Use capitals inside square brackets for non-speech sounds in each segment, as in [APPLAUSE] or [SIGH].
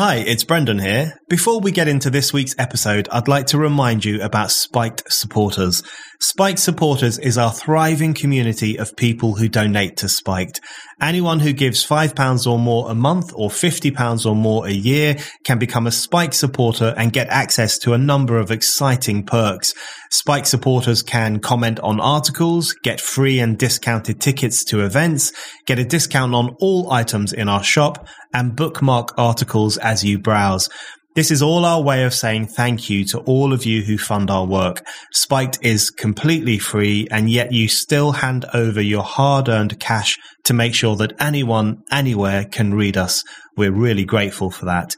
Hi, it's Brendan here. Before we get into this week's episode, I'd like to remind you about Spiked Supporters. Spiked Supporters is our thriving community of people who donate to Spiked. Anyone who gives £5 or more a month or £50 or more a year can become a Spike supporter and get access to a number of exciting perks. Spike supporters can comment on articles, get free and discounted tickets to events, get a discount on all items in our shop, and bookmark articles as you browse. This is all our way of saying thank you to all of you who fund our work. Spiked is completely free and yet you still hand over your hard earned cash to make sure that anyone, anywhere can read us. We're really grateful for that.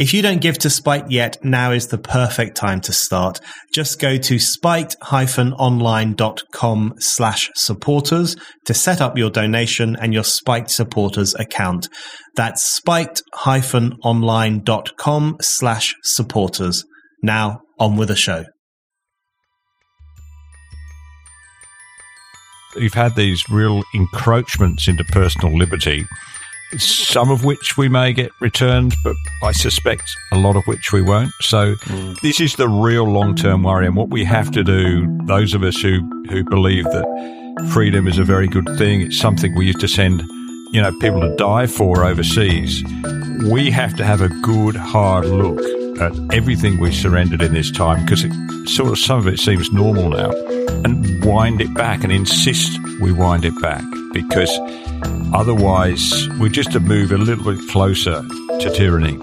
If you don't give to Spiked yet, now is the perfect time to start. Just go to spiked-online.com slash supporters to set up your donation and your Spiked supporters account. That's spiked-online.com slash supporters. Now, on with the show. You've had these real encroachments into personal liberty some of which we may get returned, but I suspect a lot of which we won't. So this is the real long term worry. And what we have to do, those of us who, who believe that freedom is a very good thing, it's something we used to send, you know, people to die for overseas. We have to have a good hard look at everything we surrendered in this time because sort of some of it seems normal now and wind it back and insist we wind it back because otherwise we're just to move a little bit closer to tyranny.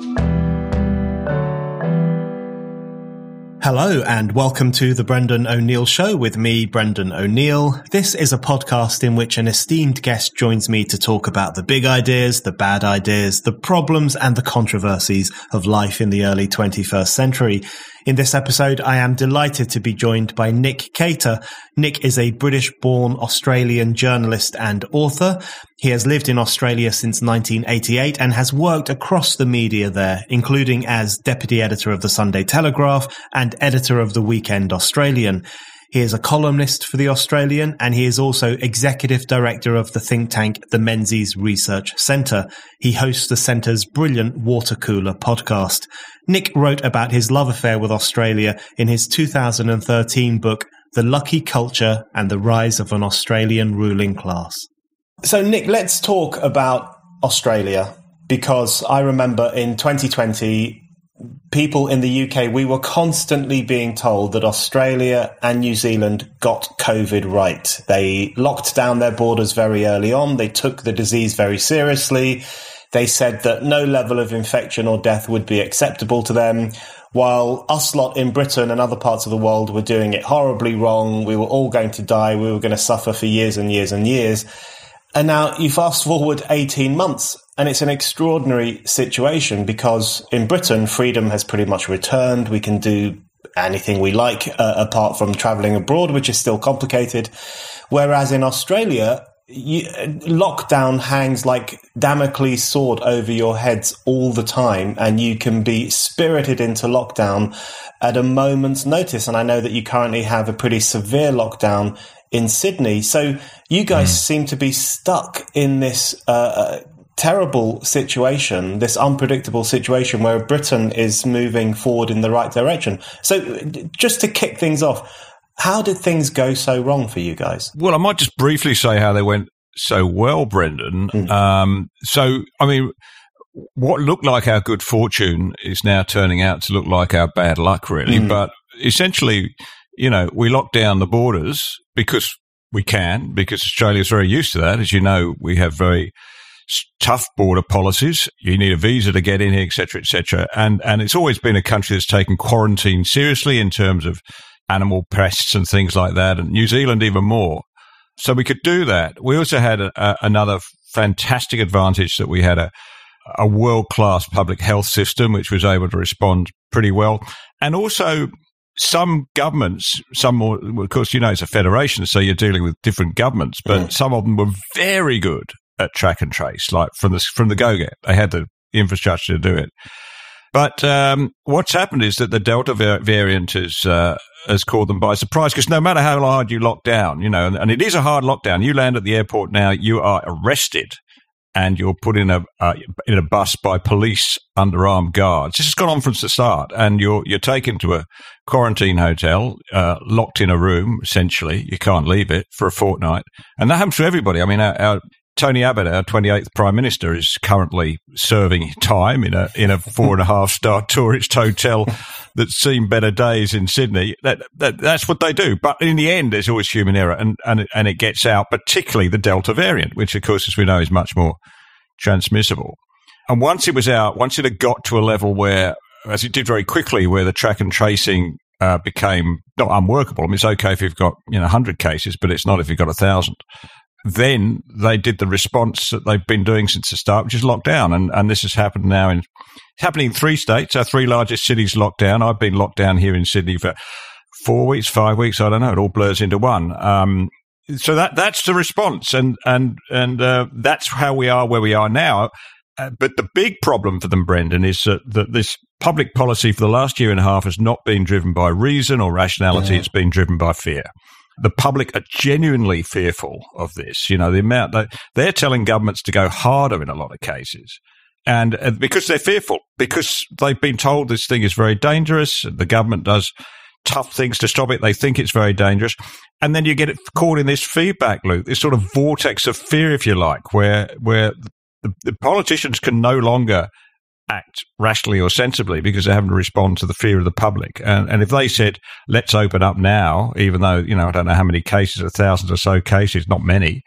Hello and welcome to the Brendan O'Neill Show with me, Brendan O'Neill. This is a podcast in which an esteemed guest joins me to talk about the big ideas, the bad ideas, the problems and the controversies of life in the early 21st century. In this episode, I am delighted to be joined by Nick Cater. Nick is a British born Australian journalist and author. He has lived in Australia since 1988 and has worked across the media there, including as deputy editor of the Sunday Telegraph and editor of the Weekend Australian. He is a columnist for The Australian and he is also executive director of the think tank the Menzies Research Centre. He hosts the centre's brilliant Water Cooler podcast. Nick wrote about his love affair with Australia in his 2013 book, The Lucky Culture and the Rise of an Australian Ruling Class. So, Nick, let's talk about Australia because I remember in 2020, people in the UK, we were constantly being told that Australia and New Zealand got COVID right. They locked down their borders very early on. They took the disease very seriously. They said that no level of infection or death would be acceptable to them, while us lot in Britain and other parts of the world were doing it horribly wrong. We were all going to die. We were going to suffer for years and years and years. And now you fast forward 18 months and it's an extraordinary situation because in Britain, freedom has pretty much returned. We can do anything we like uh, apart from traveling abroad, which is still complicated. Whereas in Australia, you, lockdown hangs like Damocles sword over your heads all the time, and you can be spirited into lockdown at a moment's notice. And I know that you currently have a pretty severe lockdown in Sydney. So you guys mm. seem to be stuck in this uh, uh, terrible situation, this unpredictable situation where Britain is moving forward in the right direction. So just to kick things off, how did things go so wrong for you guys? Well, I might just briefly say how they went so well, Brendan. Mm. Um, so, I mean, what looked like our good fortune is now turning out to look like our bad luck, really. Mm. But essentially, you know, we lock down the borders because we can, because Australia is very used to that. As you know, we have very tough border policies. You need a visa to get in here, etc., etc. And and it's always been a country that's taken quarantine seriously in terms of animal pests and things like that, and New Zealand even more. So we could do that. We also had a, a, another fantastic advantage that we had a a world class public health system which was able to respond pretty well, and also some governments, some more, of course, you know, it's a federation, so you're dealing with different governments, but mm. some of them were very good at track and trace, like from the from the go get. They had the infrastructure to do it. But um, what's happened is that the Delta variant has uh, has caught them by surprise because no matter how hard you lock down, you know, and, and, it is a hard lockdown. You land at the airport now, you are arrested and you're put in a uh, in a bus by police under armed guards. This has gone on from the start, and you're you're taken to a quarantine hotel, uh, locked in a room. Essentially, you can't leave it for a fortnight, and that happens to everybody. I mean, our, our Tony Abbott, our 28th Prime Minister, is currently serving time in a in a four and a half star [LAUGHS] tourist hotel that's seen better days in Sydney. That, that that's what they do. But in the end, there's always human error, and and and it gets out, particularly the Delta variant, which of course, as we know, is much more transmissible. And once it was out, once it had got to a level where, as it did very quickly, where the track and tracing uh, became not unworkable. I mean, it's okay if you've got you know 100 cases, but it's not if you've got a thousand then they did the response that they've been doing since the start, which is lockdown. And, and this has happened now in happening in three states. Our three largest cities locked down. I've been locked down here in Sydney for four weeks, five weeks. I don't know. It all blurs into one. Um, so that that's the response, and and and uh, that's how we are where we are now. Uh, but the big problem for them, Brendan, is that, that this public policy for the last year and a half has not been driven by reason or rationality. Yeah. It's been driven by fear the public are genuinely fearful of this. You know, the amount that they're telling governments to go harder in a lot of cases. And uh, because they're fearful, because they've been told this thing is very dangerous, the government does tough things to stop it. They think it's very dangerous. And then you get it caught in this feedback loop, this sort of vortex of fear, if you like, where, where the, the politicians can no longer act rationally or sensibly because they're having to respond to the fear of the public. And, and if they said, let's open up now, even though, you know, I don't know how many cases, a thousand or so cases, not many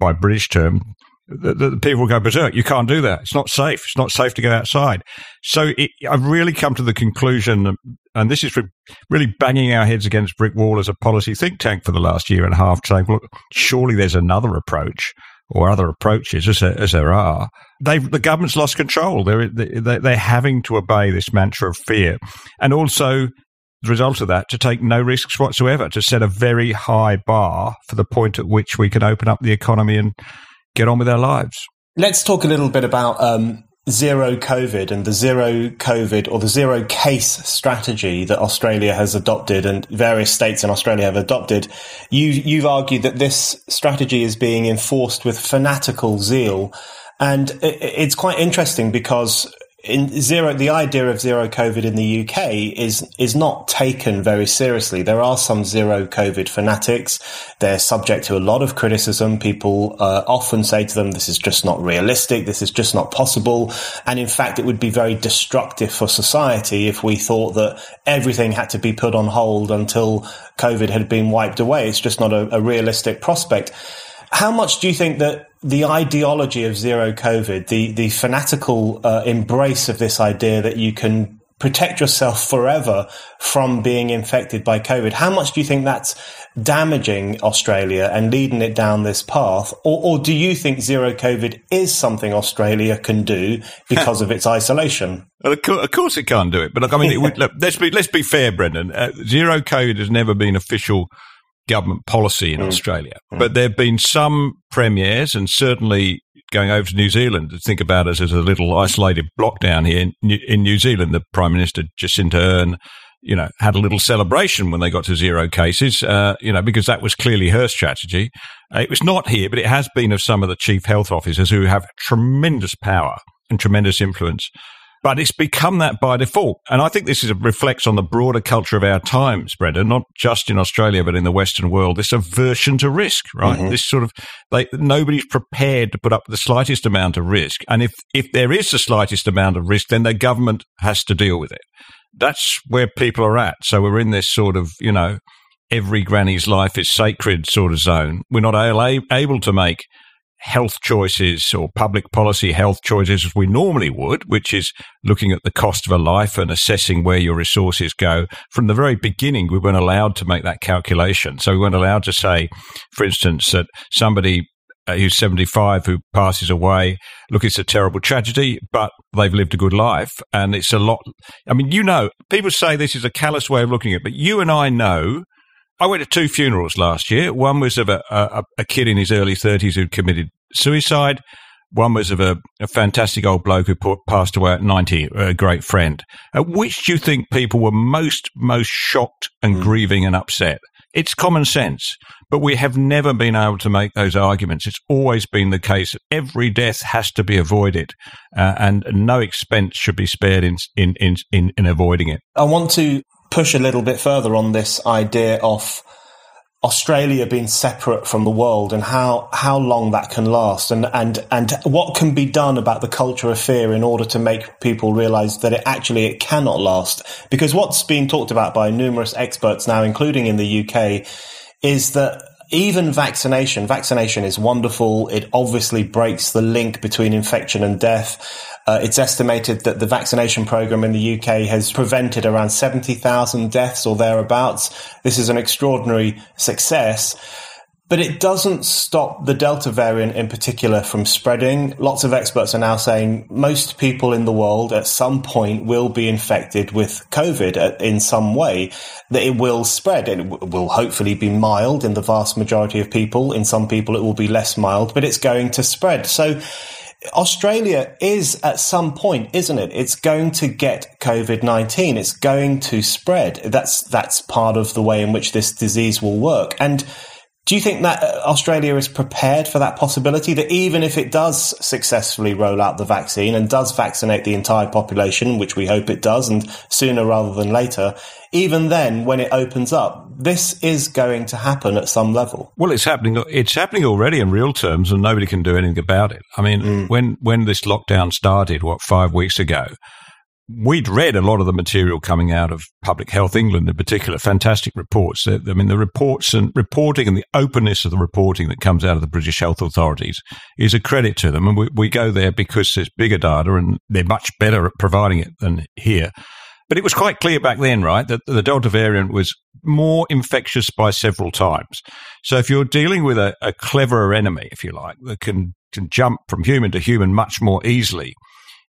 by British term, the, the, people go berserk. You can't do that. It's not safe. It's not safe to go outside. So it, I've really come to the conclusion, and this is really banging our heads against brick wall as a policy think tank for the last year and a half, saying, look, surely there's another approach or other approaches, as as there are, they've, the government's lost control. They're, they're having to obey this mantra of fear. And also, the result of that, to take no risks whatsoever, to set a very high bar for the point at which we can open up the economy and get on with our lives. Let's talk a little bit about um, zero COVID and the zero COVID or the zero case strategy that Australia has adopted and various states in Australia have adopted. You, you've argued that this strategy is being enforced with fanatical zeal. And it's quite interesting because in zero, the idea of zero COVID in the UK is is not taken very seriously. There are some zero COVID fanatics. They're subject to a lot of criticism. People uh, often say to them, "This is just not realistic. This is just not possible." And in fact, it would be very destructive for society if we thought that everything had to be put on hold until COVID had been wiped away. It's just not a, a realistic prospect. How much do you think that the ideology of zero COVID, the the fanatical uh, embrace of this idea that you can protect yourself forever from being infected by COVID. How much do you think that's damaging Australia and leading it down this path? Or, or do you think zero COVID is something Australia can do [LAUGHS] because of its isolation? Well, of course it can't do it. But look, I mean, would, [LAUGHS] look, let's be, let's be fair, Brendan. Uh, zero COVID has never been official government policy in mm. Australia. Mm. But there have been some premiers, and certainly going over to New Zealand to think about us as a little isolated block down here in New, in New Zealand. The Prime Minister Jacinda Ardern, you know, had a little celebration when they got to zero cases, uh, you know, because that was clearly her strategy. Uh, it was not here, but it has been of some of the chief health officers who have tremendous power and tremendous influence but it's become that by default. And I think this is a, reflects on the broader culture of our times, Brendan, not just in Australia, but in the Western world, this aversion to risk, right? Mm-hmm. This sort of, like, nobody's prepared to put up the slightest amount of risk. And if, if there is the slightest amount of risk, then the government has to deal with it. That's where people are at. So we're in this sort of, you know, every granny's life is sacred sort of zone. We're not able to make health choices or public policy health choices as we normally would, which is looking at the cost of a life and assessing where your resources go. From the very beginning, we weren't allowed to make that calculation. So we weren't allowed to say, for instance, that somebody uh, who's 75 who passes away, look, it's a terrible tragedy, but they've lived a good life. And it's a lot. I mean, you know, people say this is a callous way of looking at it, but you and I know I went to two funerals last year. One was of a, a, a kid in his early 30s who'd committed suicide. One was of a, a fantastic old bloke who put, passed away at 90, a great friend. At which do you think people were most, most shocked and mm. grieving and upset? it's common sense. But we have never been able to make those arguments. It's always been the case that every death has to be avoided, uh, and no expense should be spared in, in in in in avoiding it. I want to push a little bit further on this idea of Australia being separate from the world and how, how long that can last and, and, and what can be done about the culture of fear in order to make people realize that it actually, it cannot last. Because what's being talked about by numerous experts now, including in the UK, is that even vaccination, vaccination is wonderful. It obviously breaks the link between infection and death. Uh, it's estimated that the vaccination program in the UK has prevented around 70,000 deaths or thereabouts. This is an extraordinary success. But it doesn't stop the Delta variant in particular from spreading. Lots of experts are now saying most people in the world at some point will be infected with COVID in some way, that it will spread. It will hopefully be mild in the vast majority of people. In some people, it will be less mild, but it's going to spread. So Australia is at some point, isn't it? It's going to get COVID-19. It's going to spread. That's, that's part of the way in which this disease will work. And do you think that uh, Australia is prepared for that possibility that even if it does successfully roll out the vaccine and does vaccinate the entire population, which we hope it does, and sooner rather than later, even then, when it opens up, this is going to happen at some level. Well, it's happening. It's happening already in real terms, and nobody can do anything about it. I mean, mm. when when this lockdown started, what five weeks ago, we'd read a lot of the material coming out of Public Health England in particular, fantastic reports. I mean, the reports and reporting and the openness of the reporting that comes out of the British health authorities is a credit to them. And we, we go there because there's bigger data and they're much better at providing it than here. But it was quite clear back then, right, that the Delta variant was more infectious by several times. So if you're dealing with a, a cleverer enemy, if you like, that can, can jump from human to human much more easily,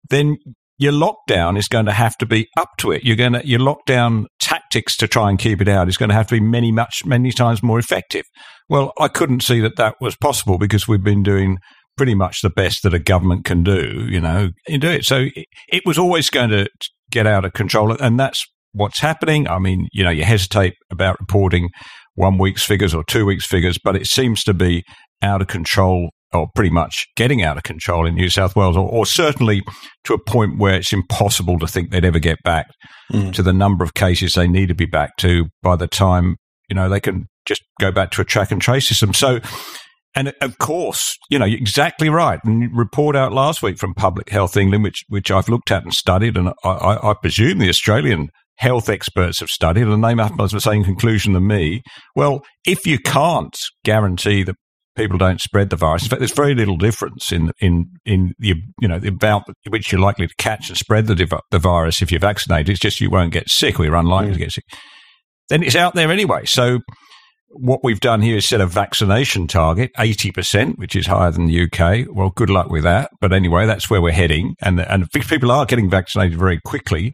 then your lockdown is going to have to be up to it. You're going to your lockdown tactics to try and keep it out is going to have to be many much many times more effective. Well, I couldn't see that that was possible because we've been doing pretty much the best that a government can do, you know, do it. So it, it was always going to get out of control, and that's what's happening. I mean, you know, you hesitate about reporting one week's figures or two weeks' figures, but it seems to be out of control or pretty much getting out of control in New South Wales, or, or, certainly to a point where it's impossible to think they'd ever get back mm. to the number of cases they need to be back to by the time you know they can just go back to a track and trace system. So, and of course, you know, exactly right. And report out last week from Public Health England, which which I've looked at and studied, and I, I, I presume the Australian health experts have studied, and they must have the same conclusion than me. Well, if you can't guarantee that people don't spread the virus. In fact, there's very little difference in in in the you know the amount which you're likely to catch and spread the the virus if you're vaccinated. It's just you won't get sick or you're unlikely mm. to get sick. Then it's out there anyway. So what we've done here is set a vaccination target, 80%, which is higher than the UK. Well, good luck with that. But anyway, that's where we're heading. And, and people are getting vaccinated very quickly,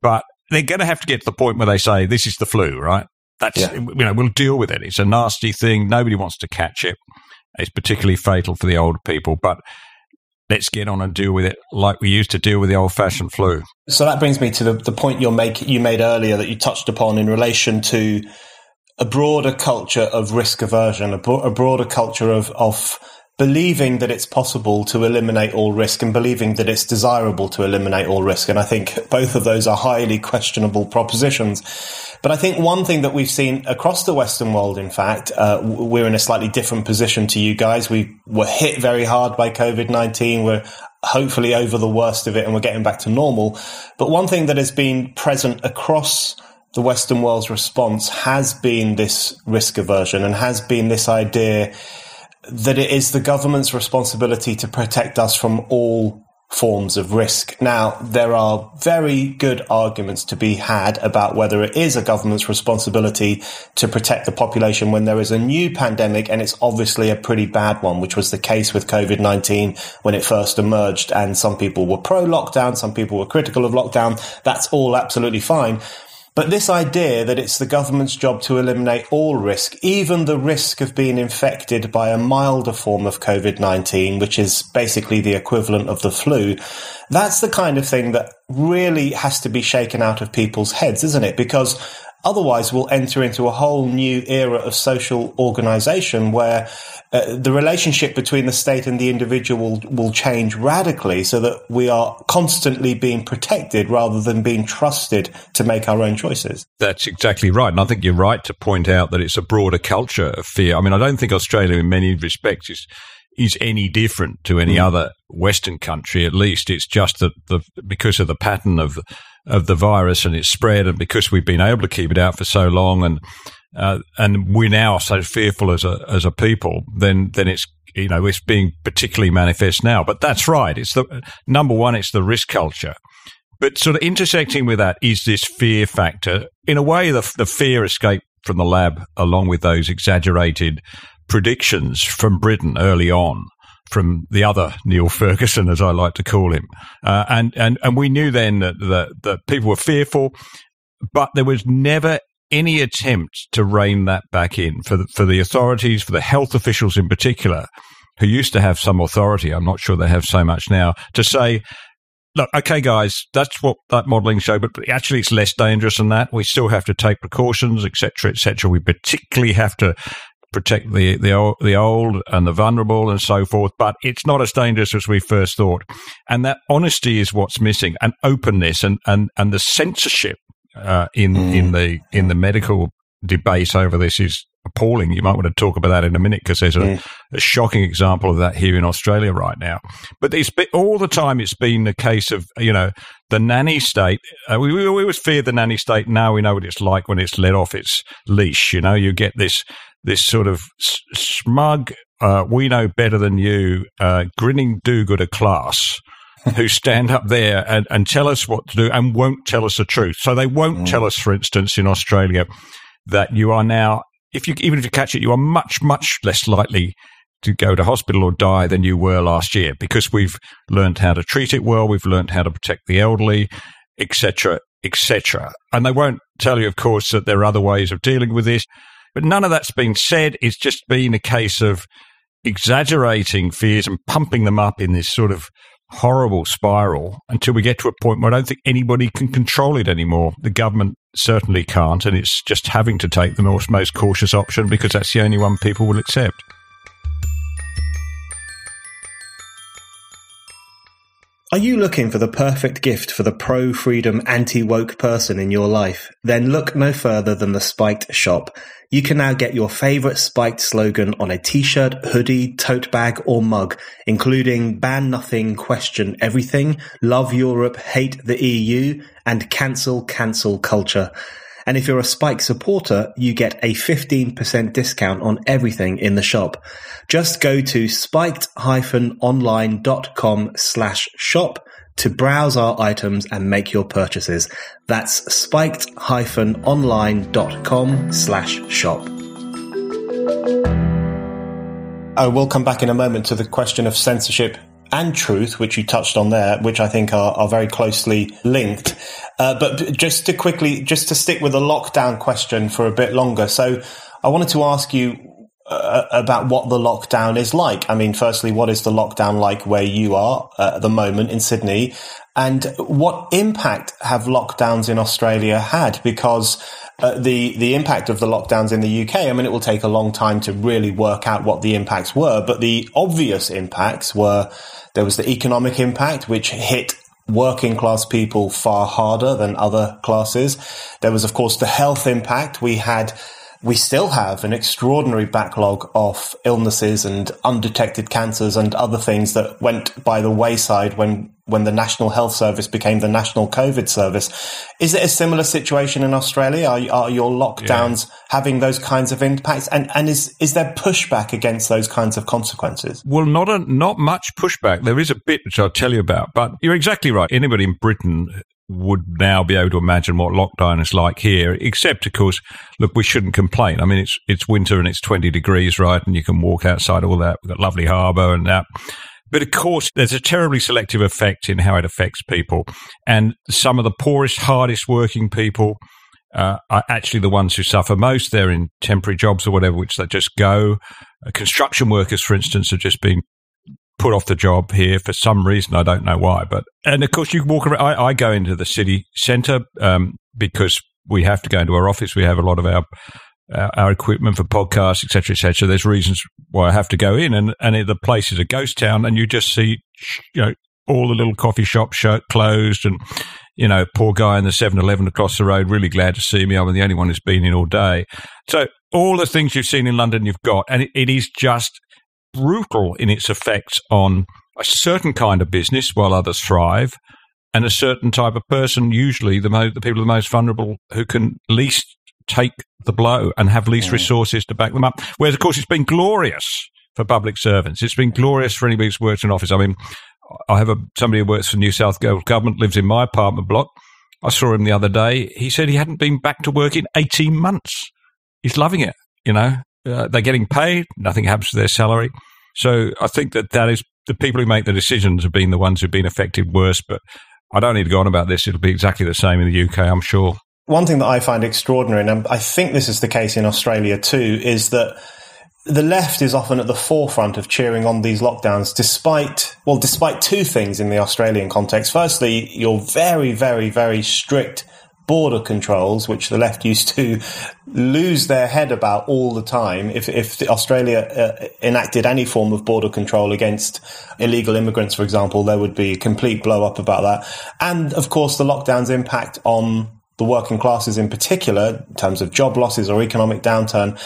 but they're going to have to get to the point where they say, this is the flu, right? That's yeah. you know we'll deal with it. It's a nasty thing. Nobody wants to catch it. It's particularly fatal for the older people, but let's get on and deal with it like we used to deal with the old fashioned flu. So that brings me to the, the point you make you made earlier that you touched upon in relation to a broader culture of risk aversion, a, bro- a broader culture of, of believing that it's possible to eliminate all risk and believing that it's desirable to eliminate all risk. And I think both of those are highly questionable propositions. But I think one thing that we've seen across the Western world, in fact, uh, we're in a slightly different position to you guys. We were hit very hard by COVID-19. We're hopefully over the worst of it and we're getting back to normal. But one thing that has been present across the Western world's response has been this risk aversion and has been this idea that it is the government's responsibility to protect us from all forms of risk. Now, there are very good arguments to be had about whether it is a government's responsibility to protect the population when there is a new pandemic, and it's obviously a pretty bad one, which was the case with COVID-19 when it first emerged, and some people were pro lockdown, some people were critical of lockdown. That's all absolutely fine. But this idea that it's the government's job to eliminate all risk, even the risk of being infected by a milder form of COVID-19, which is basically the equivalent of the flu, that's the kind of thing that really has to be shaken out of people's heads, isn't it? Because Otherwise, we'll enter into a whole new era of social organization where uh, the relationship between the state and the individual will, will change radically so that we are constantly being protected rather than being trusted to make our own choices. That's exactly right. And I think you're right to point out that it's a broader culture of fear. I mean, I don't think Australia, in many respects, is is any different to any mm. other Western country. At least it's just that the because of the pattern of of the virus and its spread, and because we've been able to keep it out for so long, and uh, and we're now so fearful as a as a people, then then it's you know it's being particularly manifest now. But that's right. It's the number one. It's the risk culture. But sort of intersecting with that is this fear factor. In a way, the the fear escaped from the lab along with those exaggerated predictions from Britain early on from the other Neil Ferguson, as I like to call him. Uh, and, and, and we knew then that, that, that people were fearful, but there was never any attempt to rein that back in for the, for the authorities, for the health officials in particular, who used to have some authority. I'm not sure they have so much now to say, look, okay, guys, that's what that modelling showed, but actually it's less dangerous than that. We still have to take precautions, etc., etc. We particularly have to protect the, the, old, the old and the vulnerable and so forth, but it's not as dangerous as we first thought. And that honesty is what's missing and openness and, and, and the censorship uh, in, mm. in the, in the medical debate over this is appalling. You might want to talk about that in a minute because there's a, a, shocking example of that here in Australia right now. But it's been, all the time it's been the case of, you know, the nanny state. Uh, we, we always feared the nanny state. Now we know what it's like when it's let off its leash. You know, you get this this sort of smug, uh, we know better than you, uh, grinning do gooder class [LAUGHS] who stand up there and, and tell us what to do and won't tell us the truth. So they won't mm. tell us, for instance, in Australia, that you are now, if you even if you catch it, you are much, much less likely to go to hospital or die than you were last year because we've learned how to treat it well, we've learned how to protect the elderly, etc., etc. And they won't tell you, of course, that there are other ways of dealing with this. But none of that's been said. It's just been a case of exaggerating fears and pumping them up in this sort of horrible spiral until we get to a point where I don't think anybody can control it anymore. The government certainly can't, and it's just having to take the most, most cautious option because that's the only one people will accept. Are you looking for the perfect gift for the pro freedom, anti woke person in your life? Then look no further than the Spiked shop. You can now get your favorite Spiked slogan on a t shirt, hoodie, tote bag, or mug, including ban nothing, question everything, love Europe, hate the EU, and cancel, cancel culture. And if you're a Spike supporter, you get a 15% discount on everything in the shop. Just go to spiked-online.com slash shop to browse our items and make your purchases. That's spiked-online.com slash shop. Oh, we'll come back in a moment to the question of censorship and truth, which you touched on there, which I think are, are very closely linked. Uh, but just to quickly, just to stick with the lockdown question for a bit longer. So I wanted to ask you uh, about what the lockdown is like. I mean, firstly, what is the lockdown like where you are uh, at the moment in Sydney? And what impact have lockdowns in Australia had? Because uh, the the impact of the lockdowns in the UK. I mean, it will take a long time to really work out what the impacts were, but the obvious impacts were there was the economic impact, which hit working class people far harder than other classes. There was, of course, the health impact. We had we still have an extraordinary backlog of illnesses and undetected cancers and other things that went by the wayside when when the National Health Service became the National COVID Service. Is it a similar situation in Australia? Are, are your lockdowns yeah. having those kinds of impacts? And, and is, is there pushback against those kinds of consequences? Well, not a, not much pushback. There is a bit which I'll tell you about, but you're exactly right. Anybody in Britain would now be able to imagine what lockdown is like here, except of course, look, we shouldn't complain. I mean, it's, it's winter and it's 20 degrees, right? And you can walk outside all that. We've got lovely harbour and that. But of course, there's a terribly selective effect in how it affects people. And some of the poorest, hardest working people uh, are actually the ones who suffer most. They're in temporary jobs or whatever, which they just go. Uh, construction workers, for instance, have just been put off the job here for some reason. I don't know why. But, and of course, you walk around. I, I go into the city centre um, because we have to go into our office. We have a lot of our our, equipment for podcasts, etc., etc. There's reasons why I have to go in, and and the place is a ghost town, and you just see, you know, all the little coffee shops closed, and you know, poor guy in the 7-Eleven across the road, really glad to see me. I'm the only one who's been in all day. So all the things you've seen in London, you've got, and it, it is just brutal in its effects on a certain kind of business while others thrive, and a certain type of person, usually the, mo- the people the most vulnerable who can least take the blow and have least resources to back them up. Whereas, of course, it's been glorious for public servants. It's been glorious for anybody who's worked in office. I mean, I have a somebody who works for New South Wales government, lives in my apartment block. I saw him the other day. He said he hadn't been back to work in 18 months. He's loving it, you know. Uh, they're getting paid, nothing happens to their salary. So I think that that is the people who make the decisions have been the ones who've been affected worse. But I don't need to go on about this. It'll be exactly the same in the UK, I'm sure. One thing that I find extraordinary, and I think this is the case in Australia too, is that the left is often at the forefront of cheering on these lockdowns, despite, well, despite two things in the Australian context. Firstly, your very, very, very strict border controls, which the left used to lose their head about all the time. If, if Australia uh, enacted any form of border control against illegal immigrants, for example, there would be a complete blow up about that. And of course, the lockdown's impact on the working classes in particular, in terms of job losses or economic downturn,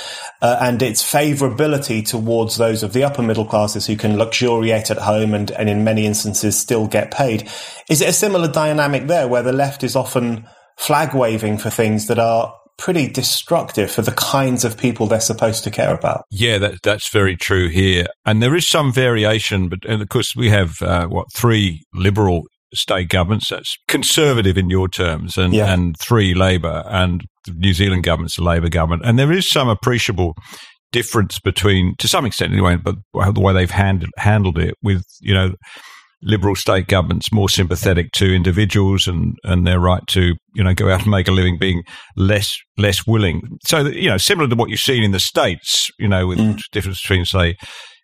uh, and its favorability towards those of the upper middle classes who can luxuriate at home and, and in many instances still get paid. Is it a similar dynamic there where the left is often flag waving for things that are pretty destructive for the kinds of people they're supposed to care about. Yeah, that, that's very true here. And there is some variation, but and of course we have, uh, what, three liberal state governments, that's conservative in your terms, and, yeah. and three Labor, and the New Zealand government's a Labor government. And there is some appreciable difference between, to some extent anyway, but the way they've handled, handled it with, you know, liberal state governments more sympathetic to individuals and, and their right to you know go out and make a living, being less less willing. So you know, similar to what you've seen in the states, you know, with mm. difference between say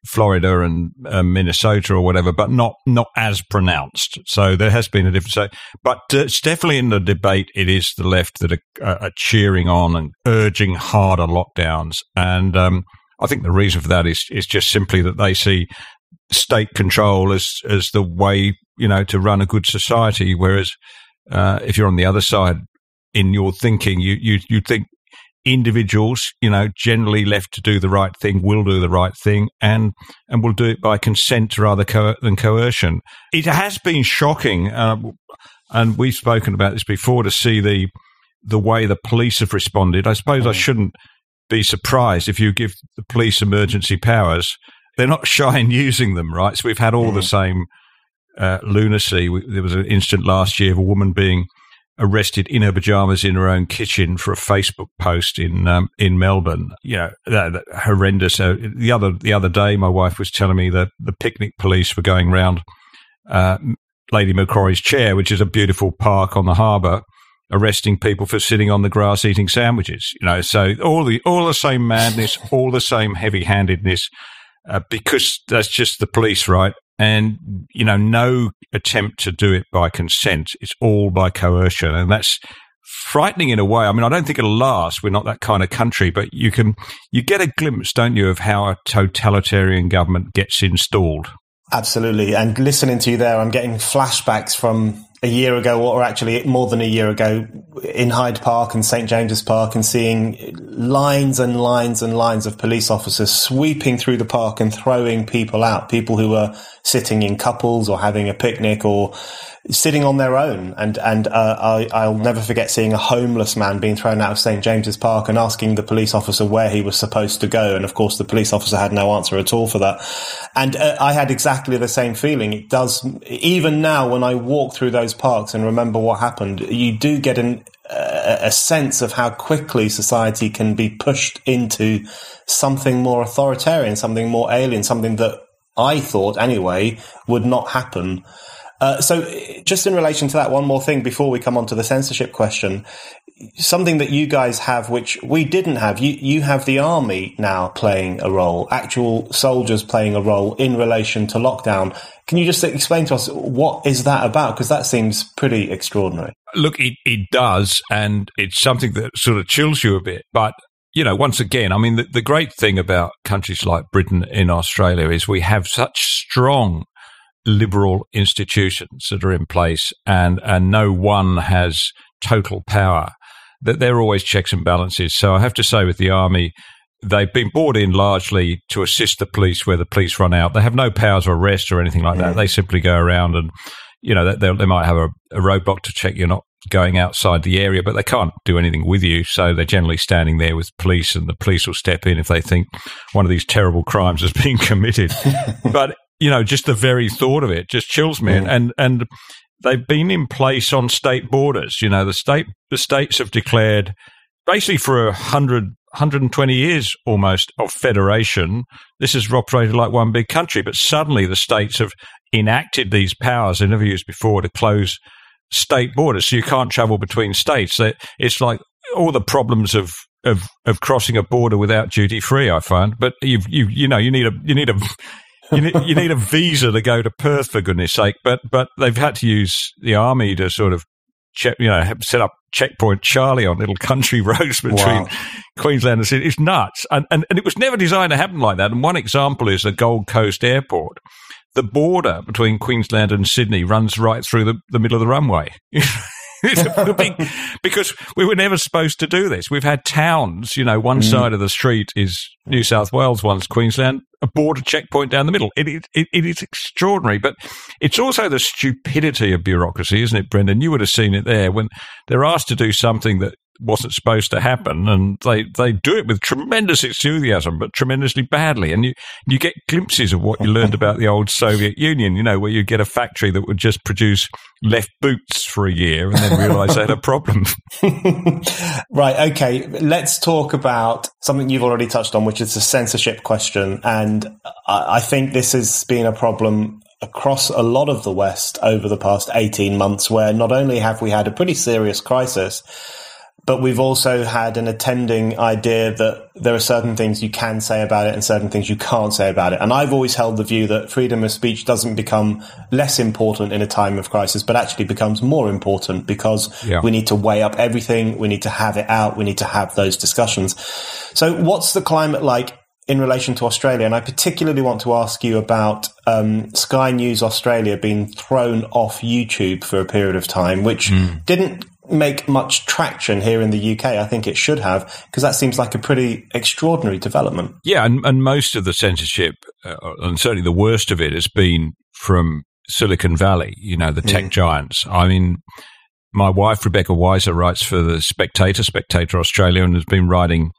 Florida and uh, Minnesota or whatever, but not not as pronounced. So there has been a difference. So, but uh, it's definitely in the debate. It is the left that are, are cheering on and urging harder lockdowns, and um, I think the reason for that is is just simply that they see state control as as the way you know to run a good society. Whereas uh, if you're on the other side in your thinking, you you you think individuals, you know, generally left to do the right thing, will do the right thing, and and will do it by consent rather co- than coercion. It has been shocking, uh, and we've spoken about this before, to see the the way the police have responded. I suppose I mm. shouldn't be surprised if you give the police emergency powers. They're not shy in using them, right? So we've had all mm. the same uh, lunacy. We, there was an incident last year of a woman being arrested in her pajamas in her own kitchen for a Facebook post in um, in Melbourne. You know, that, that horrendous. Uh, the other the other day, my wife was telling me that the picnic police were going round uh, Lady Macquarie's chair, which is a beautiful park on the harbour, arresting people for sitting on the grass eating sandwiches. You know, so all the all the same madness, all the same heavy handedness. Uh, because that's just the police, right? and you know no attempt to do it by consent. It's all by coercion. And that's frightening in a way. I mean i don't think it'll last. We're not that kind of country but you can you get a glimpse don't you of how a totalitarian government gets installed. Absolutely. And listening to you there i'm getting flashbacks from a year ago, or actually more than a year ago, in Hyde Park and St James's Park, and seeing lines and lines and lines of police officers sweeping through the park and throwing people out, people who were sitting in couples or having a picnic or sitting on their own. And and uh, I, will never forget seeing a homeless man being thrown out of St James's Park and asking the police officer where he was supposed to go. And of course, the police officer had no answer at all for that. And uh, I had exactly the same feeling. It does even now when I walk through those parks and remember what happened. You do get an a sense of how quickly society can be pushed into something more authoritarian, something more alien, something that I thought anyway would not happen Uh, so, just in relation to that, one more thing before we come on to the censorship question. Something that you guys have, which we didn't have, you, you have the army now playing a role, actual soldiers playing a role in relation to lockdown. Can you just explain to us what is that about? Because that seems pretty extraordinary. Look, it, it does, and it's something that sort of chills you a bit. But you know, once again, I mean, the, the great thing about countries like Britain in Australia is we have such strong liberal institutions that are in place, and and no one has total power. That there are always checks and balances. So I have to say, with the army, they've been brought in largely to assist the police where the police run out. They have no powers of arrest or anything like that. They simply go around and, you know, they, they might have a, a roadblock to check you're not going outside the area, but they can't do anything with you. So they're generally standing there with police, and the police will step in if they think one of these terrible crimes has been [LAUGHS] committed. [LAUGHS] but you know, just the very thought of it just chills me. Mm. And and they've been in place on state borders. You know, the state the states have declared basically for a hundred 120 years almost of federation. This has operated like one big country, but suddenly the states have enacted these powers they never used before to close state borders, so you can't travel between states. It's like all the problems of of of crossing a border without duty free. I find, but you you you know you need a you need a you need, you need a visa to go to Perth for goodness sake. But but they've had to use the army to sort of check you know set up checkpoint Charlie on little country [LAUGHS] roads between wow. Queensland and Sydney. It's nuts, and, and and it was never designed to happen like that. And one example is the Gold Coast Airport the border between Queensland and Sydney runs right through the, the middle of the runway. [LAUGHS] [LAUGHS] because we were never supposed to do this. We've had towns, you know, one mm. side of the street is New South Wales, one's Queensland, a border checkpoint down the middle. It, it, it, it is extraordinary, but it's also the stupidity of bureaucracy, isn't it, Brendan? You would have seen it there when they're asked to do something that wasn't supposed to happen, and they, they do it with tremendous enthusiasm, but tremendously badly. And you you get glimpses of what you learned about the old Soviet Union, you know, where you get a factory that would just produce left boots for a year and then realise they had a problem. [LAUGHS] right. Okay. Let's talk about something you've already touched on, which is the censorship question, and I think this has been a problem across a lot of the West over the past 18 months, where not only have we had a pretty serious crisis, but we've also had an attending idea that there are certain things you can say about it and certain things you can't say about it. And I've always held the view that freedom of speech doesn't become less important in a time of crisis, but actually becomes more important because yeah. we need to weigh up everything. We need to have it out. We need to have those discussions. So what's the climate like in relation to Australia, and I particularly want to ask you about um, Sky News Australia being thrown off YouTube for a period of time, which mm. didn't make much traction here in the UK. I think it should have because that seems like a pretty extraordinary development. Yeah, and, and most of the censorship, uh, and certainly the worst of it, has been from Silicon Valley. You know, the tech mm. giants. I mean. My wife, Rebecca Weisser, writes for the Spectator, Spectator Australia, and has been writing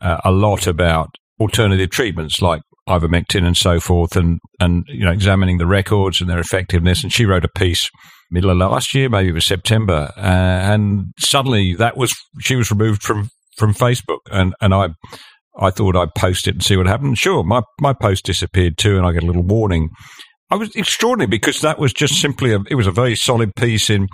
uh, a lot about alternative treatments like ivermectin and so forth, and and you know examining the records and their effectiveness. And she wrote a piece middle of last year, maybe it was September, uh, and suddenly that was she was removed from from Facebook, and and I I thought I'd post it and see what happened. Sure, my my post disappeared too, and I get a little warning. I was extraordinary because that was just simply a it was a very solid piece in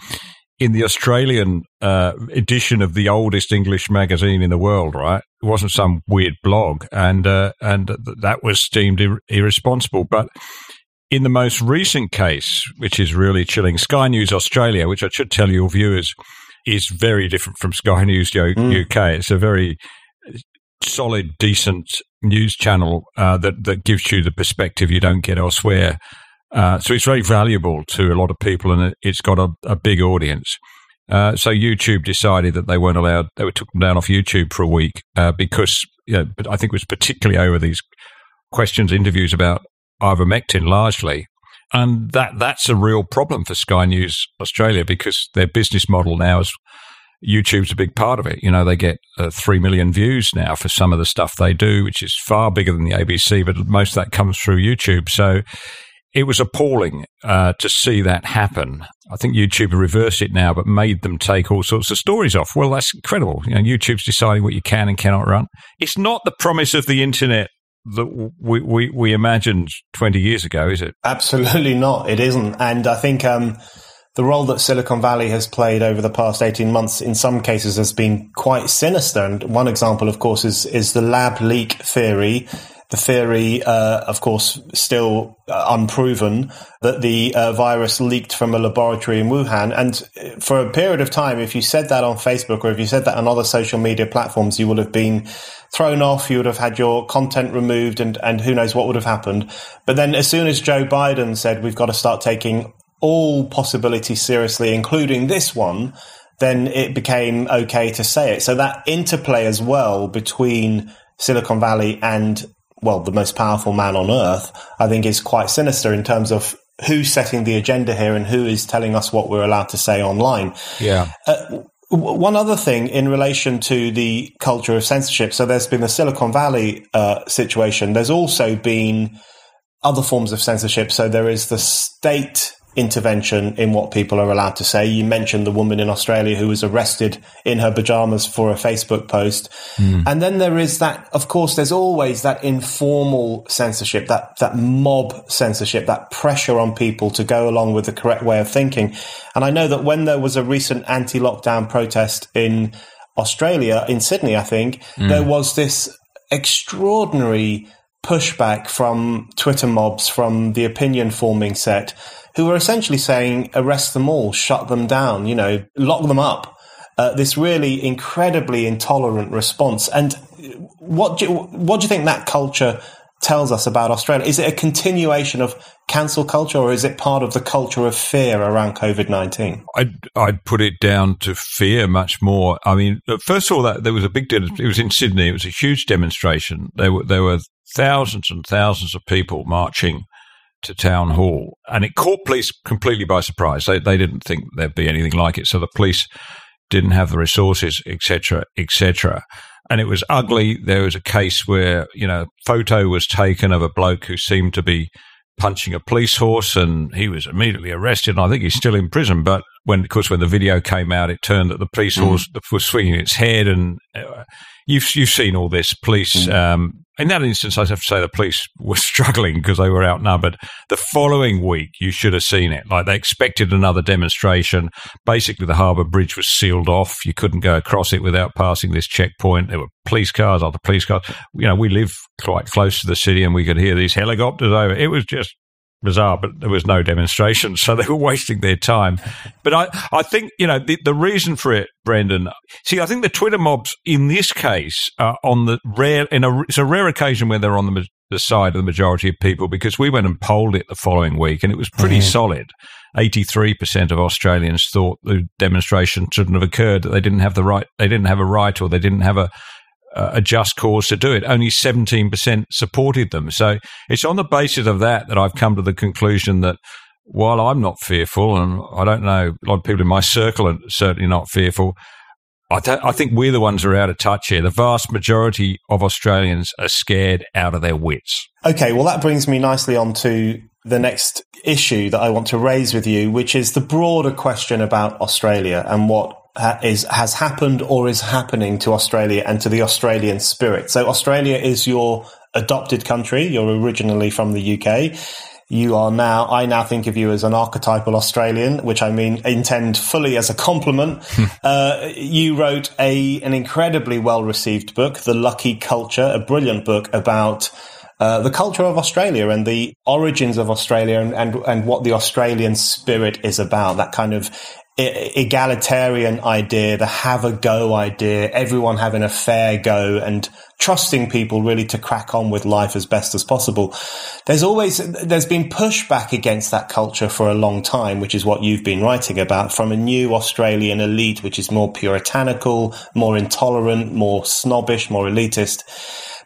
in the Australian uh, edition of the oldest English magazine in the world, right? It wasn't some weird blog, and uh, and that was deemed ir- irresponsible. But in the most recent case, which is really chilling, Sky News Australia, which I should tell your viewers is very different from Sky News UK. Mm. It's a very solid, decent news channel uh, that that gives you the perspective you don't get elsewhere. Uh, so it's very valuable to a lot of people, and it's got a, a big audience. Uh, so YouTube decided that they weren't allowed; they took them down off YouTube for a week uh, because, you know, but I think it was particularly over these questions, interviews about ivermectin largely. And that that's a real problem for Sky News Australia because their business model now is YouTube's a big part of it. You know, they get uh, 3 million views now for some of the stuff they do, which is far bigger than the ABC, but most of that comes through YouTube. So it was appalling uh, to see that happen. I think YouTube reversed it now, but made them take all sorts of stories off. Well, that's incredible. You know, YouTube's deciding what you can and cannot run. It's not the promise of the internet that we, we, we imagined 20 years ago, is it? Absolutely not. It isn't. And I think um, the role that Silicon Valley has played over the past 18 months in some cases has been quite sinister. And one example, of course, is, is the lab leak theory the theory, uh, of course, still uh, unproven that the uh, virus leaked from a laboratory in Wuhan. And for a period of time, if you said that on Facebook or if you said that on other social media platforms, you would have been thrown off. You would have had your content removed and, and who knows what would have happened. But then as soon as Joe Biden said, we've got to start taking all possibilities seriously, including this one, then it became okay to say it. So that interplay as well between Silicon Valley and well, the most powerful man on earth, I think is quite sinister in terms of who's setting the agenda here and who is telling us what we're allowed to say online. Yeah. Uh, one other thing in relation to the culture of censorship. So there's been the Silicon Valley uh, situation. There's also been other forms of censorship. So there is the state intervention in what people are allowed to say. You mentioned the woman in Australia who was arrested in her pajamas for a Facebook post. Mm. And then there is that, of course, there's always that informal censorship, that, that mob censorship, that pressure on people to go along with the correct way of thinking. And I know that when there was a recent anti-lockdown protest in Australia, in Sydney, I think, mm. there was this extraordinary pushback from Twitter mobs, from the opinion forming set who were essentially saying, arrest them all, shut them down, you know, lock them up. Uh, this really incredibly intolerant response. And what do you, what do you think that culture tells us about Australia? Is it a continuation of cancel culture or is it part of the culture of fear around COVID 19? I'd, I'd put it down to fear much more. I mean, first of all, that there was a big, deal. it was in Sydney, it was a huge demonstration. There were, there were thousands and thousands of people marching to town hall, and it caught police completely by surprise. They they didn't think there'd be anything like it, so the police didn't have the resources, etc., etc. And it was ugly. There was a case where you know, photo was taken of a bloke who seemed to be punching a police horse, and he was immediately arrested. And I think he's still in prison. But when, of course, when the video came out, it turned that the police mm. horse was swinging its head, and uh, you've you've seen all this. Police mm. um, in that instance, I have to say the police [LAUGHS] were struggling because they were outnumbered. The following week, you should have seen it. Like they expected another demonstration. Basically, the harbour bridge was sealed off. You couldn't go across it without passing this checkpoint. There were police cars other police cars. You know, we live quite close to the city and we could hear these helicopters over. It was just bizarre, but there was no demonstration, so they were wasting their time. But I, I think you know the, the reason for it, Brendan. See, I think the Twitter mobs in this case are on the rare in a it's a rare occasion where they're on the the side of the majority of people because we went and polled it the following week and it was pretty mm-hmm. solid. 83% of Australians thought the demonstration shouldn't have occurred, that they didn't have the right, they didn't have a right or they didn't have a, a just cause to do it. Only 17% supported them. So it's on the basis of that that I've come to the conclusion that while I'm not fearful, and I don't know, a lot of people in my circle are certainly not fearful, I, I think we're the ones who are out of touch here. The vast majority of Australians are scared out of their wits. Okay, well, that brings me nicely on to the next issue that I want to raise with you, which is the broader question about Australia and what is has happened or is happening to Australia and to the Australian spirit. So Australia is your adopted country. You're originally from the UK. You are now, I now think of you as an archetypal Australian, which I mean intend fully as a compliment. [LAUGHS] Uh, you wrote a, an incredibly well received book, The Lucky Culture, a brilliant book about uh, the culture of Australia and the origins of Australia and, and, and what the Australian spirit is about. That kind of egalitarian idea, the have a go idea, everyone having a fair go and trusting people really to crack on with life as best as possible. There's always, there's been pushback against that culture for a long time, which is what you've been writing about from a new Australian elite, which is more puritanical, more intolerant, more snobbish, more elitist.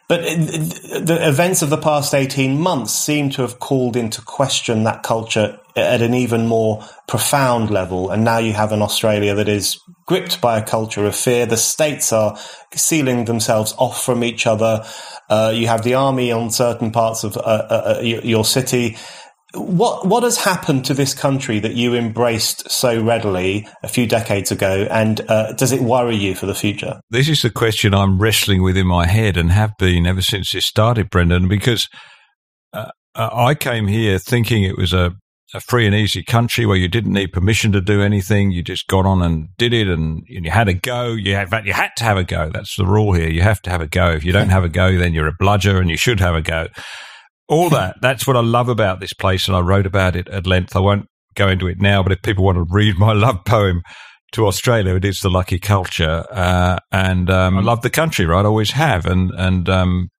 But the events of the past 18 months seem to have called into question that culture at an even more profound level. And now you have an Australia that is gripped by a culture of fear. The states are sealing themselves off from each other. Uh, you have the army on certain parts of uh, uh, uh your city. What what has happened to this country that you embraced so readily a few decades ago, and uh, does it worry you for the future? This is the question I'm wrestling with in my head and have been ever since it started, Brendan, because uh, uh I came here thinking it was a a free and easy country where you didn't need permission to do anything. You just got on and did it, and you had a go. You had, you had to have a go. That's the rule here. You have to have a go. If you don't have a go, then you're a bludger, and you should have a go. All that. That's what I love about this place, and I wrote about it at length. I won't go into it now, but if people want to read my [LAUGHS] love poem to Australia, it is the lucky culture, uh, and um, I love the country. Right, I always have, and and um,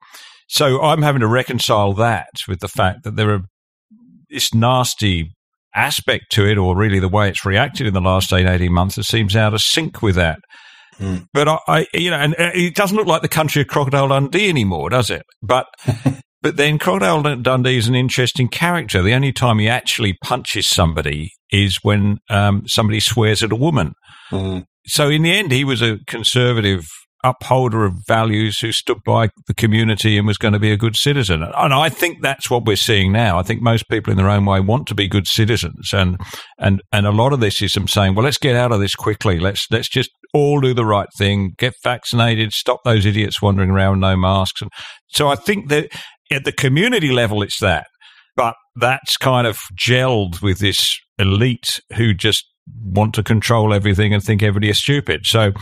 so I'm having to reconcile that with the fact that there are this nasty aspect to it, or really the way it's reacted in the last 18 months, it seems out of sync with that. Mm. But I, I, you know, and uh, it doesn't look like the country of Crocodile Dundee anymore, does it? But, [LAUGHS] but then Crocodile Dundee is an interesting character. The only time he actually punches somebody is when um, somebody swears at a woman. Mm. So in the end, he was a conservative upholder of values who stood by the community and was going to be a good citizen. And I think that's what we're seeing now. I think most people in their own way want to be good citizens. And, and, and a lot of this is them saying, well, let's get out of this quickly. Let's, let's just all do the right thing, get vaccinated, stop those idiots wandering around no masks. And so I think that at the community level, it's that. But that's kind of gelled with this elite who just want to control everything and think everybody is stupid. So,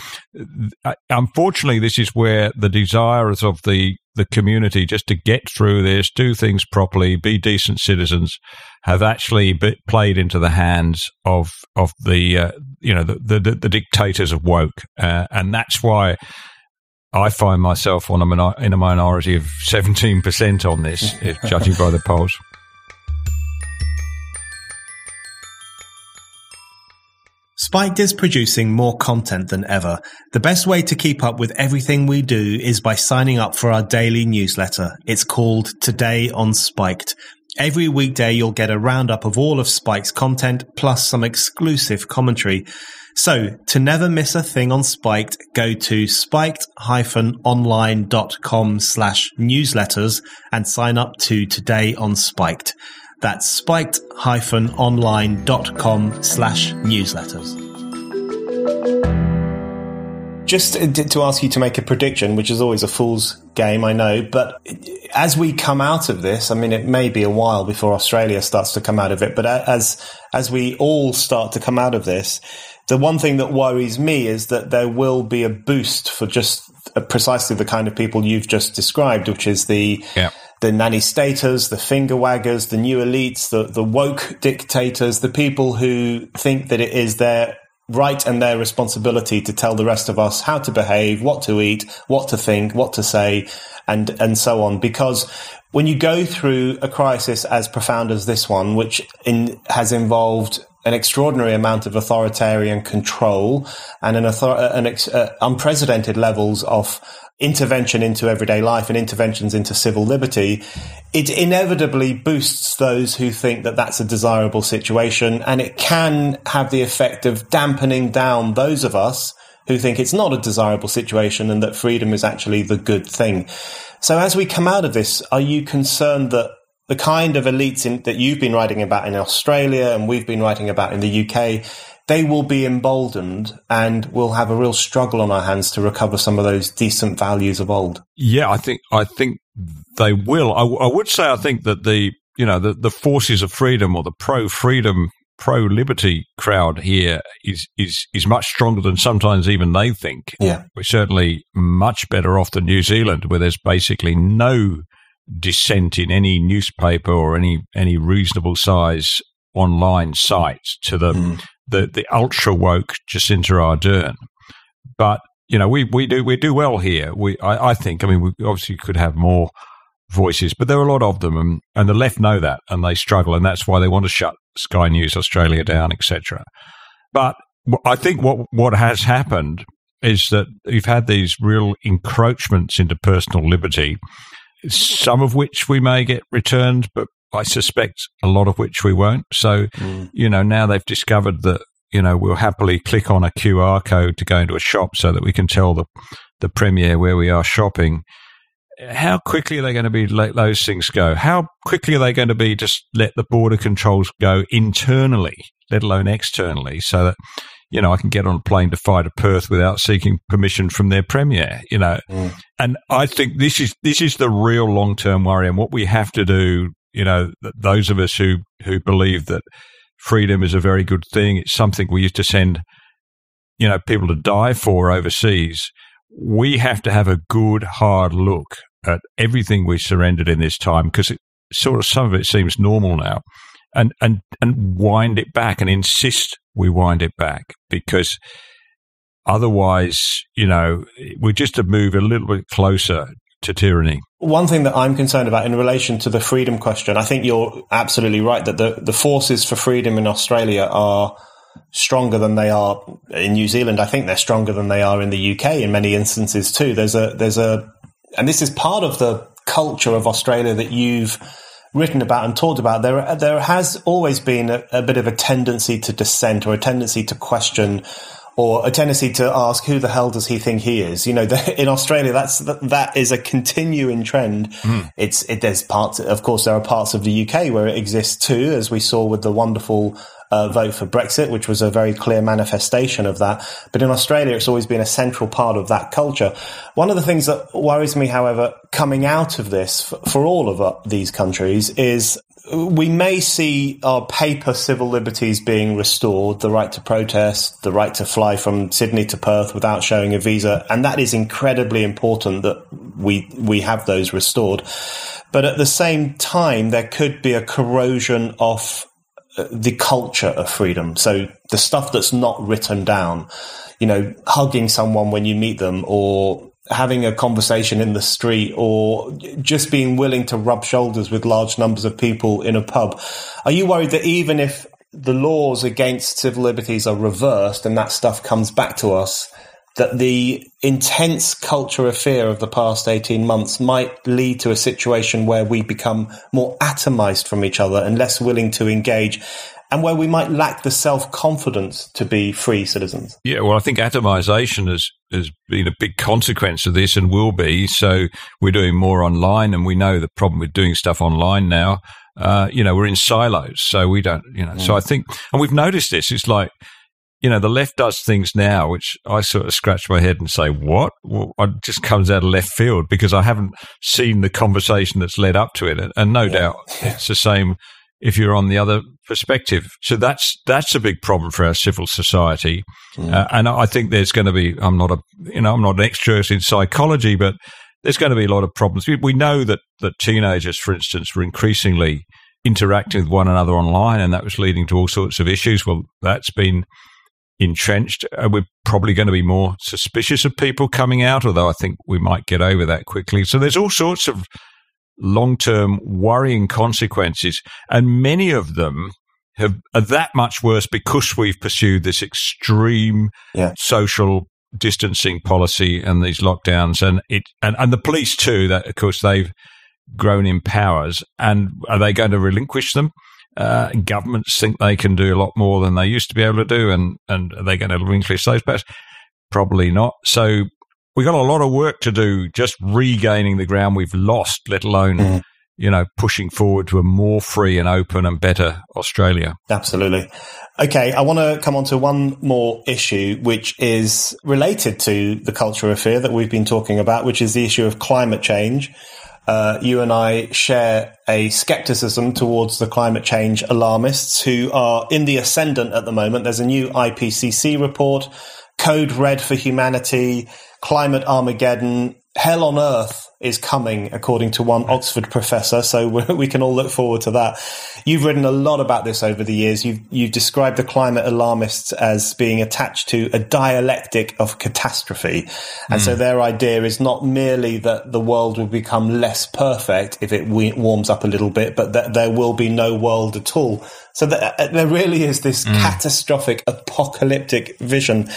uh, unfortunately, this is where the desires of the the community just to get through this, do things properly, be decent citizens, have actually played into the hands of of the uh, you know the, the, the dictators of woke, uh, and that's why. I find myself on a in a minority of 17% on this, if judging by the polls. Spiked is producing more content than ever. The best way to keep up with everything we do is by signing up for our daily newsletter. It's called Today on Spiked. Every weekday, you'll get a roundup of all of Spiked's content plus some exclusive commentary. So, to never miss a thing on Spiked, go to spiked-online.com slash newsletters and sign up to Today on Spiked. That's spiked-online.com slash newsletters. Just to ask you to make a prediction, which is always a fool's game, I know, but as we come out of this, I mean, it may be a while before Australia starts to come out of it, but as, as we all start to come out of this, the one thing that worries me is that there will be a boost for just uh, precisely the kind of people you've just described, which is the, yeah the nanny staters, the finger waggers, the new elites, the, the woke dictators, the people who think that it is their right and their responsibility to tell the rest of us how to behave, what to eat, what to think, what to say, and, and so on. Because when you go through a crisis as profound as this one, which in, has involved an extraordinary amount of authoritarian control and an, author- an ex- uh, unprecedented levels of intervention into everyday life and interventions into civil liberty, it inevitably boosts those who think that that's a desirable situation. And it can have the effect of dampening down those of us who think it's not a desirable situation and that freedom is actually the good thing. So as we come out of this, are you concerned that the kind of elites in, that you've been writing about in Australia and we've been writing about in the UK they will be emboldened and we'll have a real struggle on our hands to recover some of those decent values of old. Yeah, I think I think they will. I, I would say I think that the you know the the forces of freedom or the pro freedom pro liberty crowd here is is is much stronger than sometimes even they think. Yeah, we're certainly much better off than New Zealand, where there's basically no dissent in any newspaper or any any reasonable size online site to the mm the the ultra woke Jacinda Ardern. But you know, we we do we do well here. We I, I think. I mean, we obviously could have more voices, but there are a lot of them, and, and the left know that, and they struggle, and that's why they want to shut Sky News Australia down, etc. But I think what what has happened is that you've had these real encroachments into personal liberty, some of which we may get returned, but I suspect a lot of which we won't. So, mm. you know, now they've discovered that, you know, we'll happily click on a QR code to go into a shop so that we can tell the, the Premier where we are shopping. how quickly are they going to be let those things go? How quickly are they going to be just let the border controls go internally, let alone externally, so that you know I can get on a plane to fly to Perth without seeking permission from their premier? You know, mm. and I think this is this is the real long term worry, and what we have to do. You know, those of us who who believe that freedom is a very good thing, it's something we used to send you know people to die for overseas we have to have a good hard look at everything we surrendered in this time because sort of some of it seems normal now and and and wind it back and insist we wind it back because otherwise you know we're just to move a little bit closer to tyranny one thing that I'm concerned about in relation to the freedom question, I think you're absolutely right that the, the forces for freedom in Australia are stronger than they are in New Zealand. I think they're stronger than they are in the UK in many instances too. There's a there's a and this is part of the culture of Australia that you've written about and talked about. There, there has always been a, a bit of a tendency to dissent or a tendency to question or a tendency to ask who the hell does he think he is? You know, the, [LAUGHS] in Australia, that's that is a continuing trend. Mm. It's it, there's parts, of course, there are parts of the UK where it exists too, as we saw with the wonderful uh, vote for Brexit, which was a very clear manifestation of that. But in Australia, it's always been a central part of that culture. One of the things that worries me, however, coming out of this for, for all of uh, these countries is we may see our paper civil liberties being restored, the right to protest, the right to fly from Sydney to Perth without showing a visa. And that is incredibly important that we, we have those restored. But at the same time, there could be a corrosion of the culture of freedom. So the stuff that's not written down, you know, hugging someone when you meet them or having a conversation in the street or just being willing to rub shoulders with large numbers of people in a pub. Are you worried that even if the laws against civil liberties are reversed and that stuff comes back to us, that the intense culture of fear of the past 18 months might lead to a situation where we become more atomized from each other and less willing to engage and where we might lack the self confidence to be free citizens. Yeah, well, I think atomization has, has been a big consequence of this and will be. So we're doing more online, and we know the problem with doing stuff online now. Uh, you know, we're in silos, so we don't, you know. Mm. So I think, and we've noticed this. It's like you know, the left does things now which I sort of scratch my head and say, what? Well, it just comes out of left field because I haven't seen the conversation that's led up to it. And no yeah. doubt it's the same if you're on the other perspective. So that's that's a big problem for our civil society. Mm. Uh, and I think there's going to be. I'm not a you know I'm not an expert in psychology, but there's going to be a lot of problems. We, we know that that teenagers, for instance, were increasingly interacting with one another online, and that was leading to all sorts of issues. Well, that's been entrenched. Uh, we're probably going to be more suspicious of people coming out, although I think we might get over that quickly. So there's all sorts of long term worrying consequences, and many of them have are that much worse because we've pursued this extreme yeah. social distancing policy and these lockdowns and it and, and the police too that of course they've grown in powers and are they going to relinquish them uh, governments think they can do a lot more than they used to be able to do, and and are they going to relinquish those powers? Probably not. So we've got a lot of work to do just regaining the ground we've lost, let alone mm. you know pushing forward to a more free and open and better Australia. Absolutely. Okay, I want to come on to one more issue, which is related to the culture of fear that we've been talking about, which is the issue of climate change uh, you and I share a skepticism towards the climate change alarmists who are in the ascendant at the moment. There's a new IPCC report, Code Red for Humanity, Climate Armageddon, Hell on Earth is coming, according to one Oxford professor. So [LAUGHS] we can all look forward to that. You've written a lot about this over the years. You've, you've described the climate alarmists as being attached to a dialectic of catastrophe. And mm. so hmm. their idea is not merely that the world will become less perfect if it warms up a little bit, but that there will be no world at all. So that, there really is this mm. catastrophic apocalyptic vision.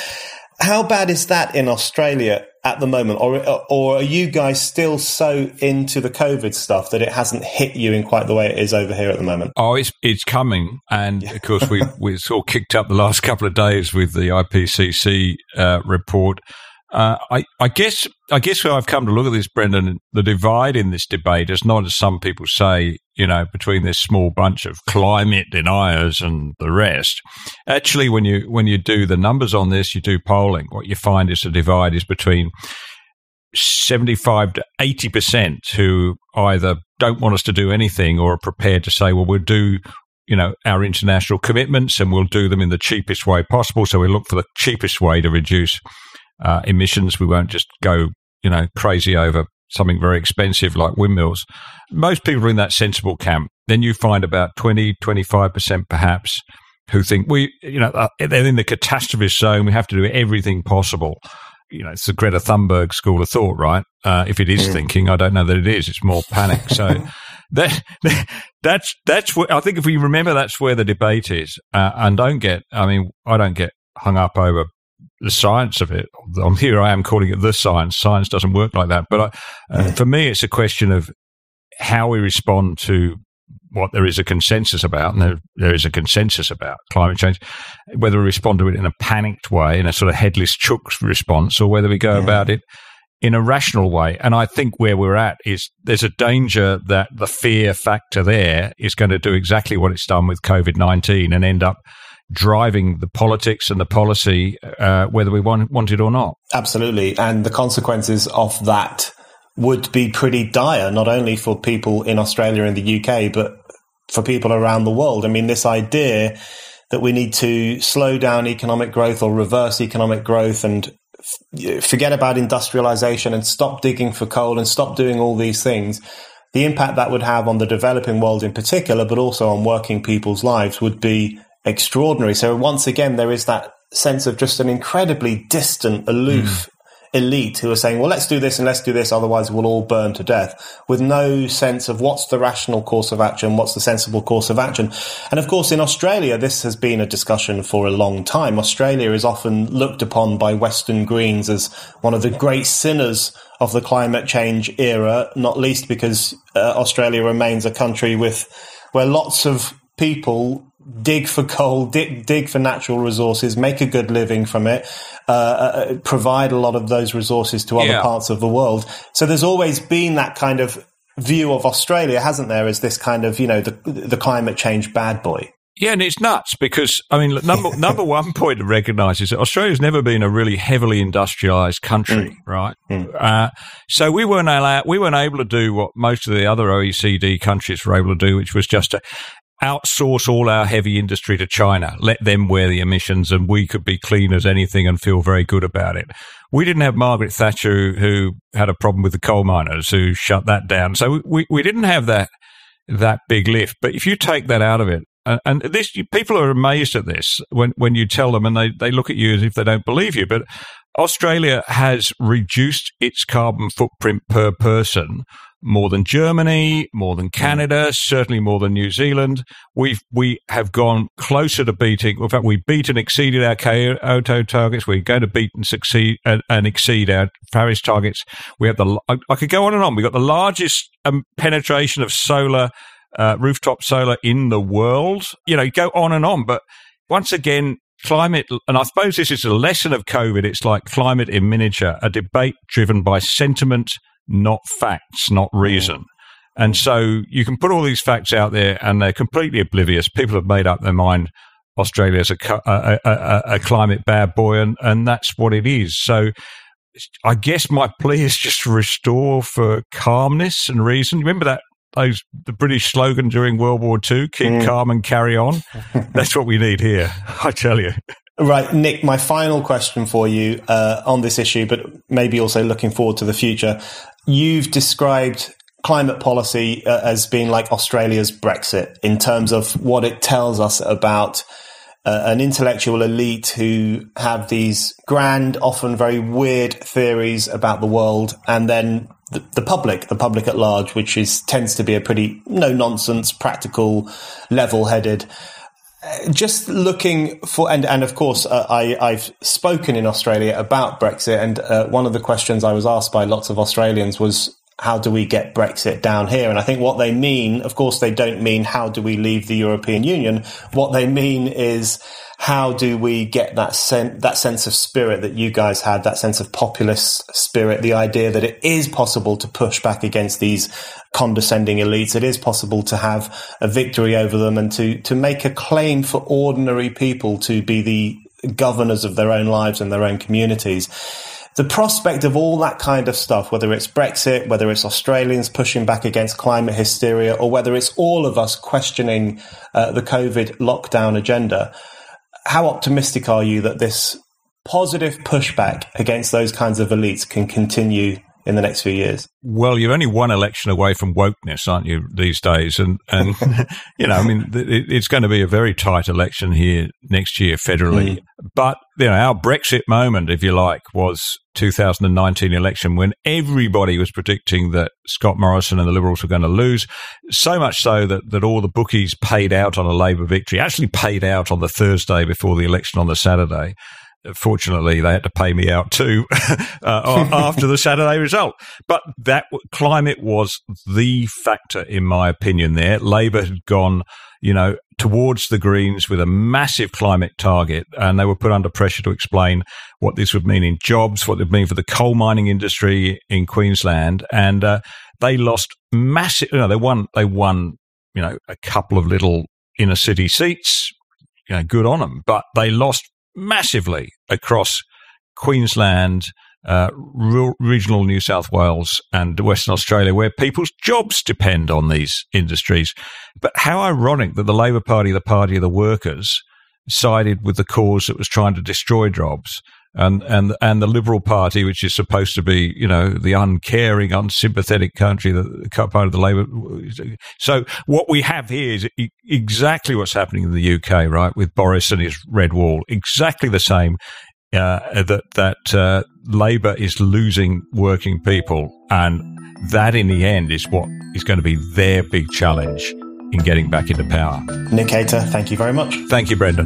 How bad is that in Australia at the moment, or or are you guys still so into the COVID stuff that it hasn't hit you in quite the way it is over here at the moment? Oh, it's it's coming, and of course we [LAUGHS] we sort of kicked up the last couple of days with the IPCC uh, report. Uh, I, I guess I guess where I've come to look at this, Brendan, the divide in this debate is not as some people say, you know, between this small bunch of climate deniers and the rest. Actually, when you when you do the numbers on this, you do polling. What you find is the divide is between seventy five to eighty percent who either don't want us to do anything or are prepared to say, well, we'll do you know, our international commitments and we'll do them in the cheapest way possible. So we look for the cheapest way to reduce uh, emissions. We won't just go, you know, crazy over something very expensive like windmills. Most people are in that sensible camp. Then you find about 20, 25% perhaps who think we, you know, uh, they're in the catastrophe zone. We have to do everything possible. You know, it's the Greta Thunberg school of thought, right? Uh, if it is mm. thinking, I don't know that it is. It's more panic. So [LAUGHS] that, that's that's where I think if we remember that's where the debate is, uh, and don't get. I mean, I don't get hung up over the science of it. I'm here. I am calling it the science. Science doesn't work like that. But I, uh, for me, it's a question of how we respond to what there is a consensus about, and there, there is a consensus about climate change, whether we respond to it in a panicked way, in a sort of headless chook response, or whether we go yeah. about it in a rational way. And I think where we're at is there's a danger that the fear factor there is going to do exactly what it's done with COVID 19 and end up driving the politics and the policy, uh, whether we want, want it or not. Absolutely. And the consequences of that would be pretty dire, not only for people in Australia and the UK, but for people around the world. I mean, this idea that we need to slow down economic growth or reverse economic growth and forget about industrialization and stop digging for coal and stop doing all these things, the impact that would have on the developing world in particular, but also on working people's lives would be extraordinary. So once again, there is that sense of just an incredibly distant, aloof elite who are saying, well, let's do this and let's do this, otherwise we'll all burn to death, with no sense of what's the rational course of action, what's the sensible course of action. And of course, in Australia, this has been a discussion for a long time. Australia is often looked upon by Western Greens as one of the great sinners of the climate change era, not least because uh, Australia remains a country with where lots of people dig for coal, dig, dig for natural resources, make a good living from it, uh, uh, provide a lot of those resources to other yeah. parts of the world. So there's always been that kind of view of Australia, hasn't there, as this kind of, you know, the, the climate change bad boy. Yeah, and it's nuts because I mean, number [LAUGHS] number one point to recognise is that Australia's never been a really heavily industrialised country, mm. right? Mm. Uh, so we weren't allowed, we weren't able to do what most of the other OECD countries were able to do, which was just to outsource all our heavy industry to China, let them wear the emissions, and we could be clean as anything and feel very good about it. We didn't have Margaret Thatcher, who had a problem with the coal miners, who shut that down. So we, we didn't have that that big lift. But if you take that out of it, and this people are amazed at this when when you tell them, and they they look at you as if they don't believe you, but. Australia has reduced its carbon footprint per person more than Germany, more than Canada, certainly more than New Zealand. We've we have gone closer to beating. In fact, we beat and exceeded our Kyoto targets. We're going to beat and succeed and, and exceed our Paris targets. We have the. I, I, could go on and on. We've got the largest um, penetration of solar, uh, rooftop solar in the world. You know, go on and on. But once again, climate, and I suppose this is a lesson of COVID. It's like climate in miniature, a debate driven by sentiment not facts, not reason. And so you can put all these facts out there and they're completely oblivious. People have made up their mind Australia's a, a, a, a climate bad boy, and, and that's what it is. So I guess my plea is just to restore for calmness and reason. Remember that those the British slogan during World War II, keep mm. calm and carry on. [LAUGHS] That's what we need here, I tell you. Right, Nick, my final question for you uh, on this issue, but maybe also looking forward to the future. You've described climate policy uh, as being like Australia's Brexit in terms of what it tells us about uh, an intellectual elite who have these grand, often very weird theories about the world, and then the, the public, the public at large, which is tends to be a pretty no nonsense, practical, level headed just looking for, and, and of course, uh, I, I've spoken in Australia about Brexit. And uh, one of the questions I was asked by lots of Australians was, how do we get Brexit down here? And I think what they mean, of course, they don't mean how do we leave the European Union. What they mean is how do we get that sen- that sense of spirit that you guys had, that sense of populist spirit, the idea that it is possible to push back against these condescending elites. It is possible to have a victory over them and to, to make a claim for ordinary people to be the governors of their own lives and their own communities the prospect of all that kind of stuff, whether it's Brexit, whether it's Australians pushing back against climate hysteria, or whether it's all of us questioning uh, the COVID lockdown agenda, how optimistic are you that this positive pushback against those kinds of elites can continue in the next few years? Well, you're only one election away from wokeness, aren't you, these days? And, and [LAUGHS] [LAUGHS] you know, I mean, it's going to be a very tight election here next year federally. Mm. But, you know, our Brexit moment, if you like, was 2019 election when everybody was predicting that Scott Morrison and the Liberals were going to lose. So much so that, that all the bookies paid out on a Labor victory, actually paid out on the Thursday before the election on the Saturday fortunately, they had to pay me out too [LAUGHS] uh, [LAUGHS] after the Saturday result. But that climate was the factor, in my opinion. There, Labor had gone, you know, towards the Greens with a massive climate target, and they were put under pressure to explain what this would mean in jobs, what it would mean for the coal mining industry in Queensland, and uh, they lost massive. You know, they won. They won. You know, a couple of little inner city seats. You know, good on them, but they lost massively across Queensland, uh, regional New South Wales, and Western Australia, where people's jobs depend on these industries. But how ironic that the Labor Party, the party of the workers, sided with the cause that was trying to destroy jobs. And, and and the Liberal Party, which is supposed to be, you know, the uncaring, unsympathetic country, the part of the Labour. So what we have here is exactly what's happening in the UK, right, with Boris and his red wall. Exactly the same uh, that that uh, Labor is losing working people, and that in the end is what is going to be their big challenge in getting back into power. Nick Cater, thank you very much. Thank you, Brendan.